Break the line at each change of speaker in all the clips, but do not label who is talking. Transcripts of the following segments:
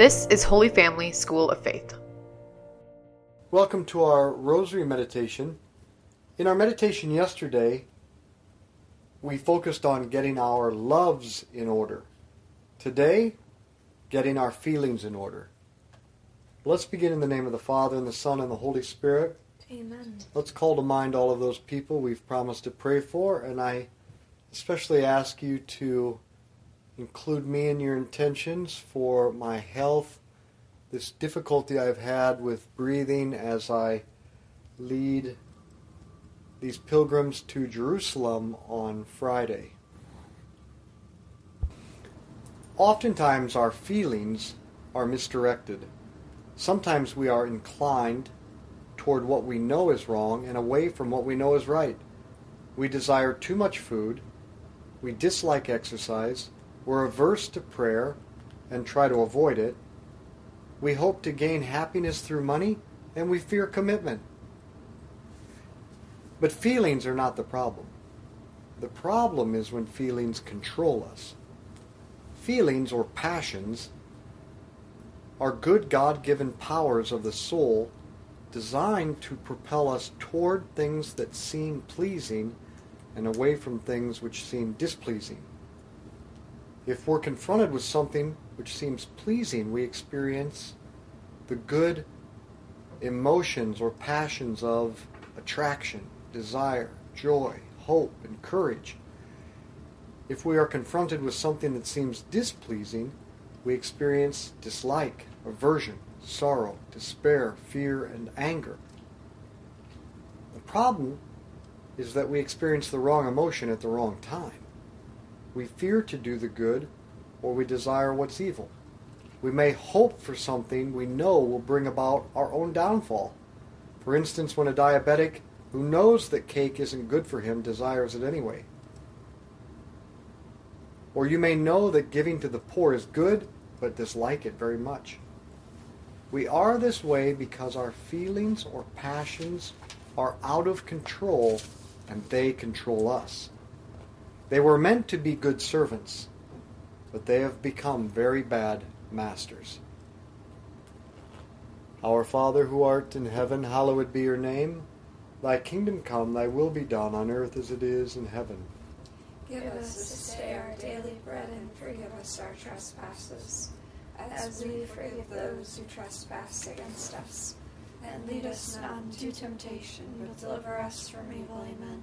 This is Holy Family School of Faith.
Welcome to our Rosary Meditation. In our meditation yesterday, we focused on getting our loves in order. Today, getting our feelings in order. Let's begin in the name of the Father, and the Son, and the Holy Spirit.
Amen.
Let's call to mind all of those people we've promised to pray for, and I especially ask you to include me in your intentions for my health, this difficulty I've had with breathing as I lead these pilgrims to Jerusalem on Friday. Oftentimes, our feelings are misdirected. Sometimes we are inclined toward what we know is wrong and away from what we know is right. We desire too much food. We dislike exercise. We're averse to prayer and try to avoid it. We hope to gain happiness through money and we fear commitment. But feelings are not the problem. The problem is when feelings control us. Feelings or passions are good God given powers of the soul designed to propel us toward things that seem pleasing and away from things which seem displeasing. If we're confronted with something which seems pleasing, we experience the good emotions or passions of attraction, desire, joy, hope, and courage. If we are confronted with something that seems displeasing, we experience dislike, aversion, sorrow, despair, fear, and anger. The problem is that we experience the wrong emotion at the wrong time. We fear to do the good, or we desire what's evil. We may hope for something we know will bring about our own downfall. For instance, when a diabetic who knows that cake isn't good for him desires it anyway. Or you may know that giving to the poor is good, but dislike it very much. We are this way because our feelings or passions are out of control and they control us. They were meant to be good servants, but they have become very bad masters. Our Father who art in heaven, hallowed be your name. Thy kingdom come, thy will be done on earth as it is in heaven.
Give us this day our daily bread and forgive us our trespasses, as we forgive those who trespass against us. And lead us not into temptation, but deliver us from evil. Amen.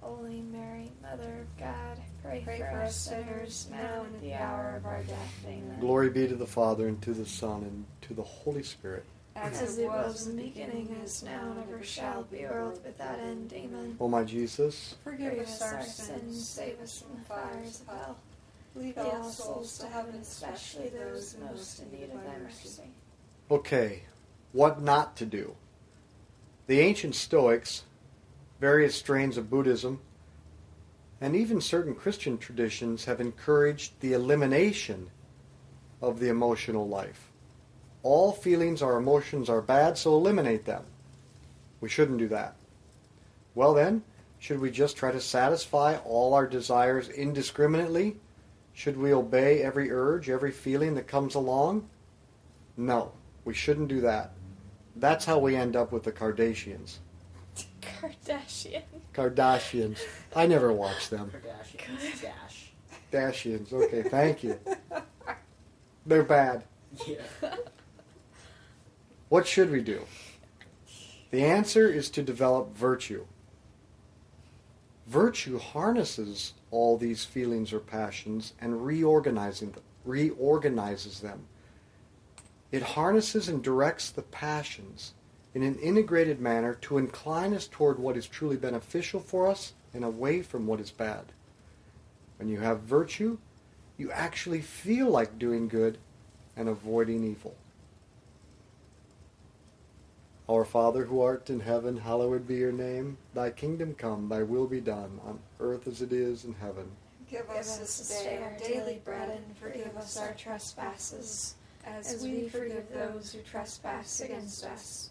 Holy Mary, Mother of God, pray, pray for us sinners now and at the hour of our death. Amen.
Glory be to the Father, and to the Son, and to the Holy Spirit.
As it was in the beginning, is now, and ever shall be, world without end. Amen.
O my Jesus,
Forgive us our sins, save us from the fires of hell. Lead all souls to heaven, especially those most in need of thy mercy.
Okay, what not to do. The ancient Stoics, various strains of Buddhism, and even certain Christian traditions have encouraged the elimination of the emotional life. All feelings or emotions are bad, so eliminate them. We shouldn't do that. Well, then, should we just try to satisfy all our desires indiscriminately? Should we obey every urge, every feeling that comes along? No, we shouldn't do that. That's how we end up with the Kardashians.
Kardashian.
Kardashians. I never watched them.
Kardashians. Dash.
Dashians. Okay, thank you. They're bad.
Yeah.
What should we do? The answer is to develop virtue. Virtue harnesses all these feelings or passions and reorganizing them, reorganizes them. It harnesses and directs the passions in an integrated manner to incline us toward what is truly beneficial for us and away from what is bad. When you have virtue, you actually feel like doing good and avoiding evil. Our Father who art in heaven, hallowed be your name. Thy kingdom come, thy will be done, on earth as it is in heaven.
Give us this day our daily bread and forgive us our trespasses, as we forgive those who trespass against us.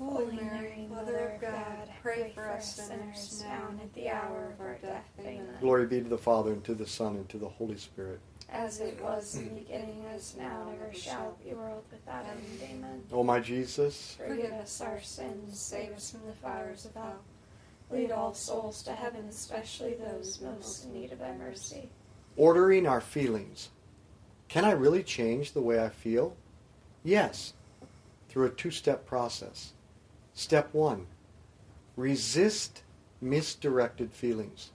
Holy Mary, Mother of God, pray for us sinners now and at the hour of our death. Amen.
Glory be to the Father, and to the Son, and to the Holy Spirit.
As it was in the beginning, is now, and ever shall be, world without end. Amen.
O my Jesus,
Forgive us our sins, save us from the fires of hell. Lead all souls to heaven, especially those most in need of thy mercy.
ordering our feelings. Can I really change the way I feel? Yes, through a two step process. Step one resist misdirected feelings.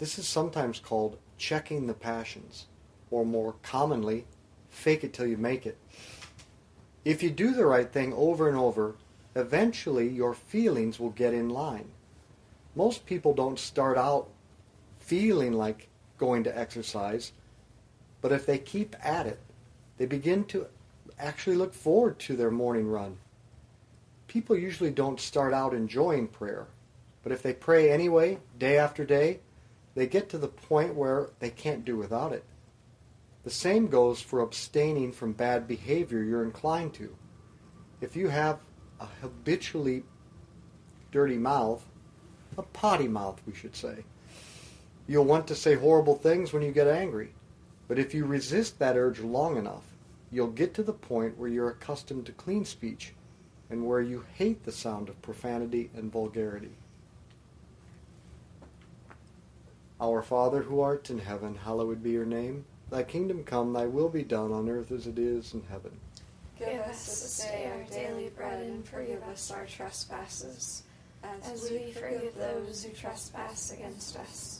This is sometimes called checking the passions, or more commonly, fake it till you make it. If you do the right thing over and over, eventually your feelings will get in line. Most people don't start out feeling like going to exercise, but if they keep at it, they begin to actually look forward to their morning run. People usually don't start out enjoying prayer, but if they pray anyway, day after day, they get to the point where they can't do without it. The same goes for abstaining from bad behavior you're inclined to. If you have a habitually dirty mouth, a potty mouth, we should say, you'll want to say horrible things when you get angry. But if you resist that urge long enough, you'll get to the point where you're accustomed to clean speech and where you hate the sound of profanity and vulgarity. Our Father who art in heaven, hallowed be your name. Thy kingdom come, thy will be done on earth as it is in heaven.
Give us this day our daily bread and forgive us our trespasses, as we forgive those who trespass against us.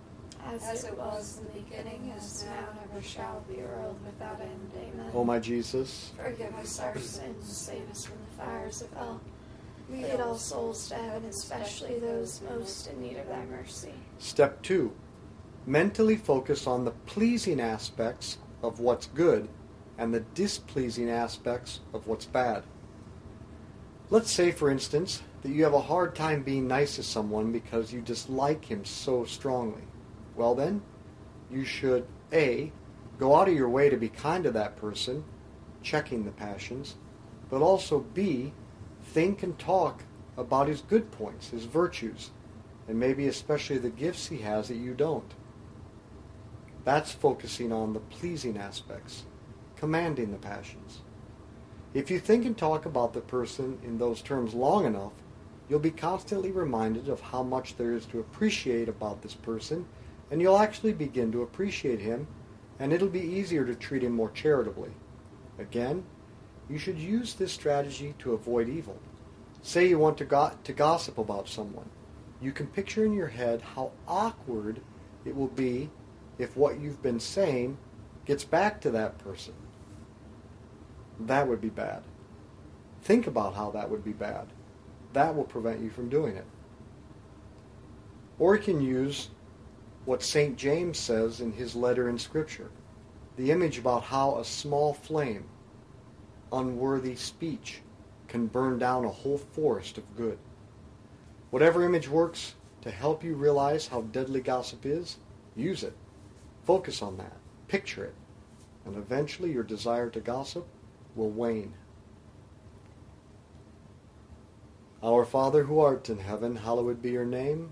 As it was in the beginning, as now, and ever shall be, world without end. Amen.
O my Jesus,
Forgive us our sins, save us from the fires of hell. Lead all souls to heaven, especially those most in need of thy mercy.
Step 2. Mentally focus on the pleasing aspects of what's good and the displeasing aspects of what's bad. Let's say, for instance, that you have a hard time being nice to someone because you dislike him so strongly. Well, then, you should A. Go out of your way to be kind to that person, checking the passions, but also B. Think and talk about his good points, his virtues, and maybe especially the gifts he has that you don't. That's focusing on the pleasing aspects, commanding the passions. If you think and talk about the person in those terms long enough, you'll be constantly reminded of how much there is to appreciate about this person, and you'll actually begin to appreciate him, and it'll be easier to treat him more charitably. Again, you should use this strategy to avoid evil. Say you want to, go- to gossip about someone. You can picture in your head how awkward it will be if what you've been saying gets back to that person. That would be bad. Think about how that would be bad. that will prevent you from doing it. Or you can use what St. James says in his letter in Scripture the image about how a small flame, unworthy speech, can burn down a whole forest of good. Whatever image works to help you realize how deadly gossip is, use it. Focus on that. Picture it. And eventually your desire to gossip will wane. Our Father who art in heaven, hallowed be your name.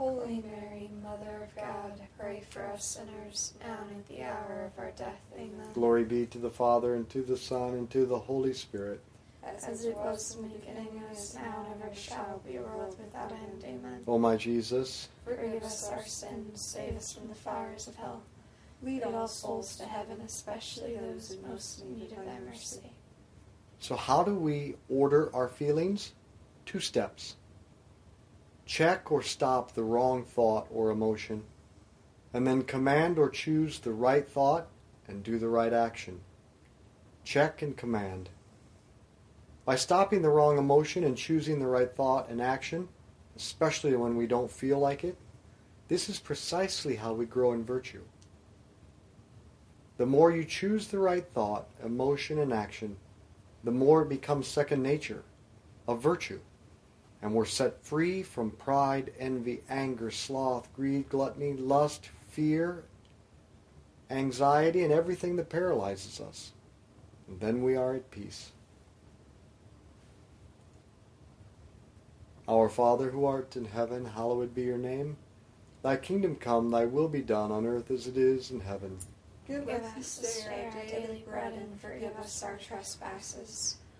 Holy Mary, Mother of God, pray for us sinners, now and at the hour of our death. Amen.
Glory be to the Father, and to the Son, and to the Holy Spirit.
As it was in the beginning, is now, and ever shall be, world without end. Amen.
O my Jesus,
Forgive us our sins, save us from the fires of hell. Lead all souls to heaven, especially those in most need of thy mercy.
so how do we order our feelings? Two steps. Check or stop the wrong thought or emotion, and then command or choose the right thought and do the right action. Check and command. By stopping the wrong emotion and choosing the right thought and action, especially when we don't feel like it, this is precisely how we grow in virtue. The more you choose the right thought, emotion, and action, the more it becomes second nature, a virtue, and we're set free from pride, envy, anger, sloth, greed, gluttony, lust, fear, anxiety, and everything that paralyzes us. And then we are at peace. Our Father who art in heaven, hallowed be your name. Thy kingdom come, thy will be done on earth as it is in heaven.
Give us this day our daily bread, and forgive us our trespasses,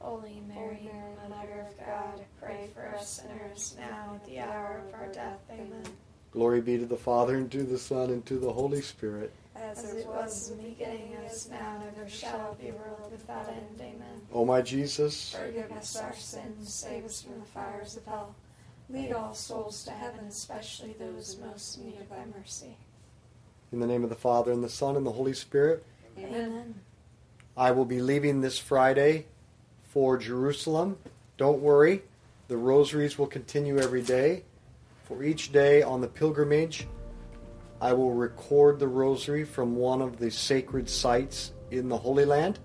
Holy Mary, Mother of God, pray for us sinners now and at the hour of our death. Amen.
Glory be to the Father, and to the Son, and to the Holy Spirit.
As it was in the beginning, is now, and ever shall be, world without end. Amen.
O my Jesus,
Forgive us our sins, save us from the fires of hell. Lead all souls to heaven, especially those most in need of thy mercy.
in the name of the Father, and the Son, and the Holy Spirit,
Amen.
I will be leaving this Friday for Jerusalem. Don't worry, the rosaries will continue every day. For each day on the pilgrimage, I will record the rosary from one of the sacred sites in the Holy Land.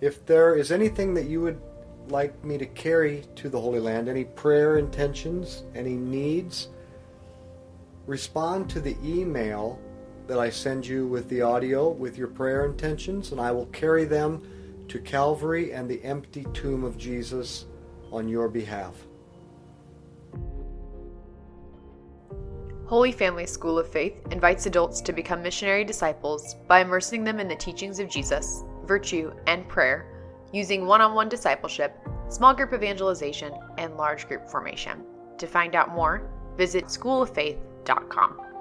If there is anything that you would like me to carry to the Holy Land, any prayer intentions, any needs, respond to the email that I send you with the audio with your prayer intentions, and I will carry them to Calvary and the empty tomb of Jesus on your behalf.
Holy Family School of Faith invites adults to become missionary disciples by immersing them in the teachings of Jesus, virtue, and prayer, using one on one discipleship, small group evangelization, and large group formation. To find out more, visit schooloffaith.com.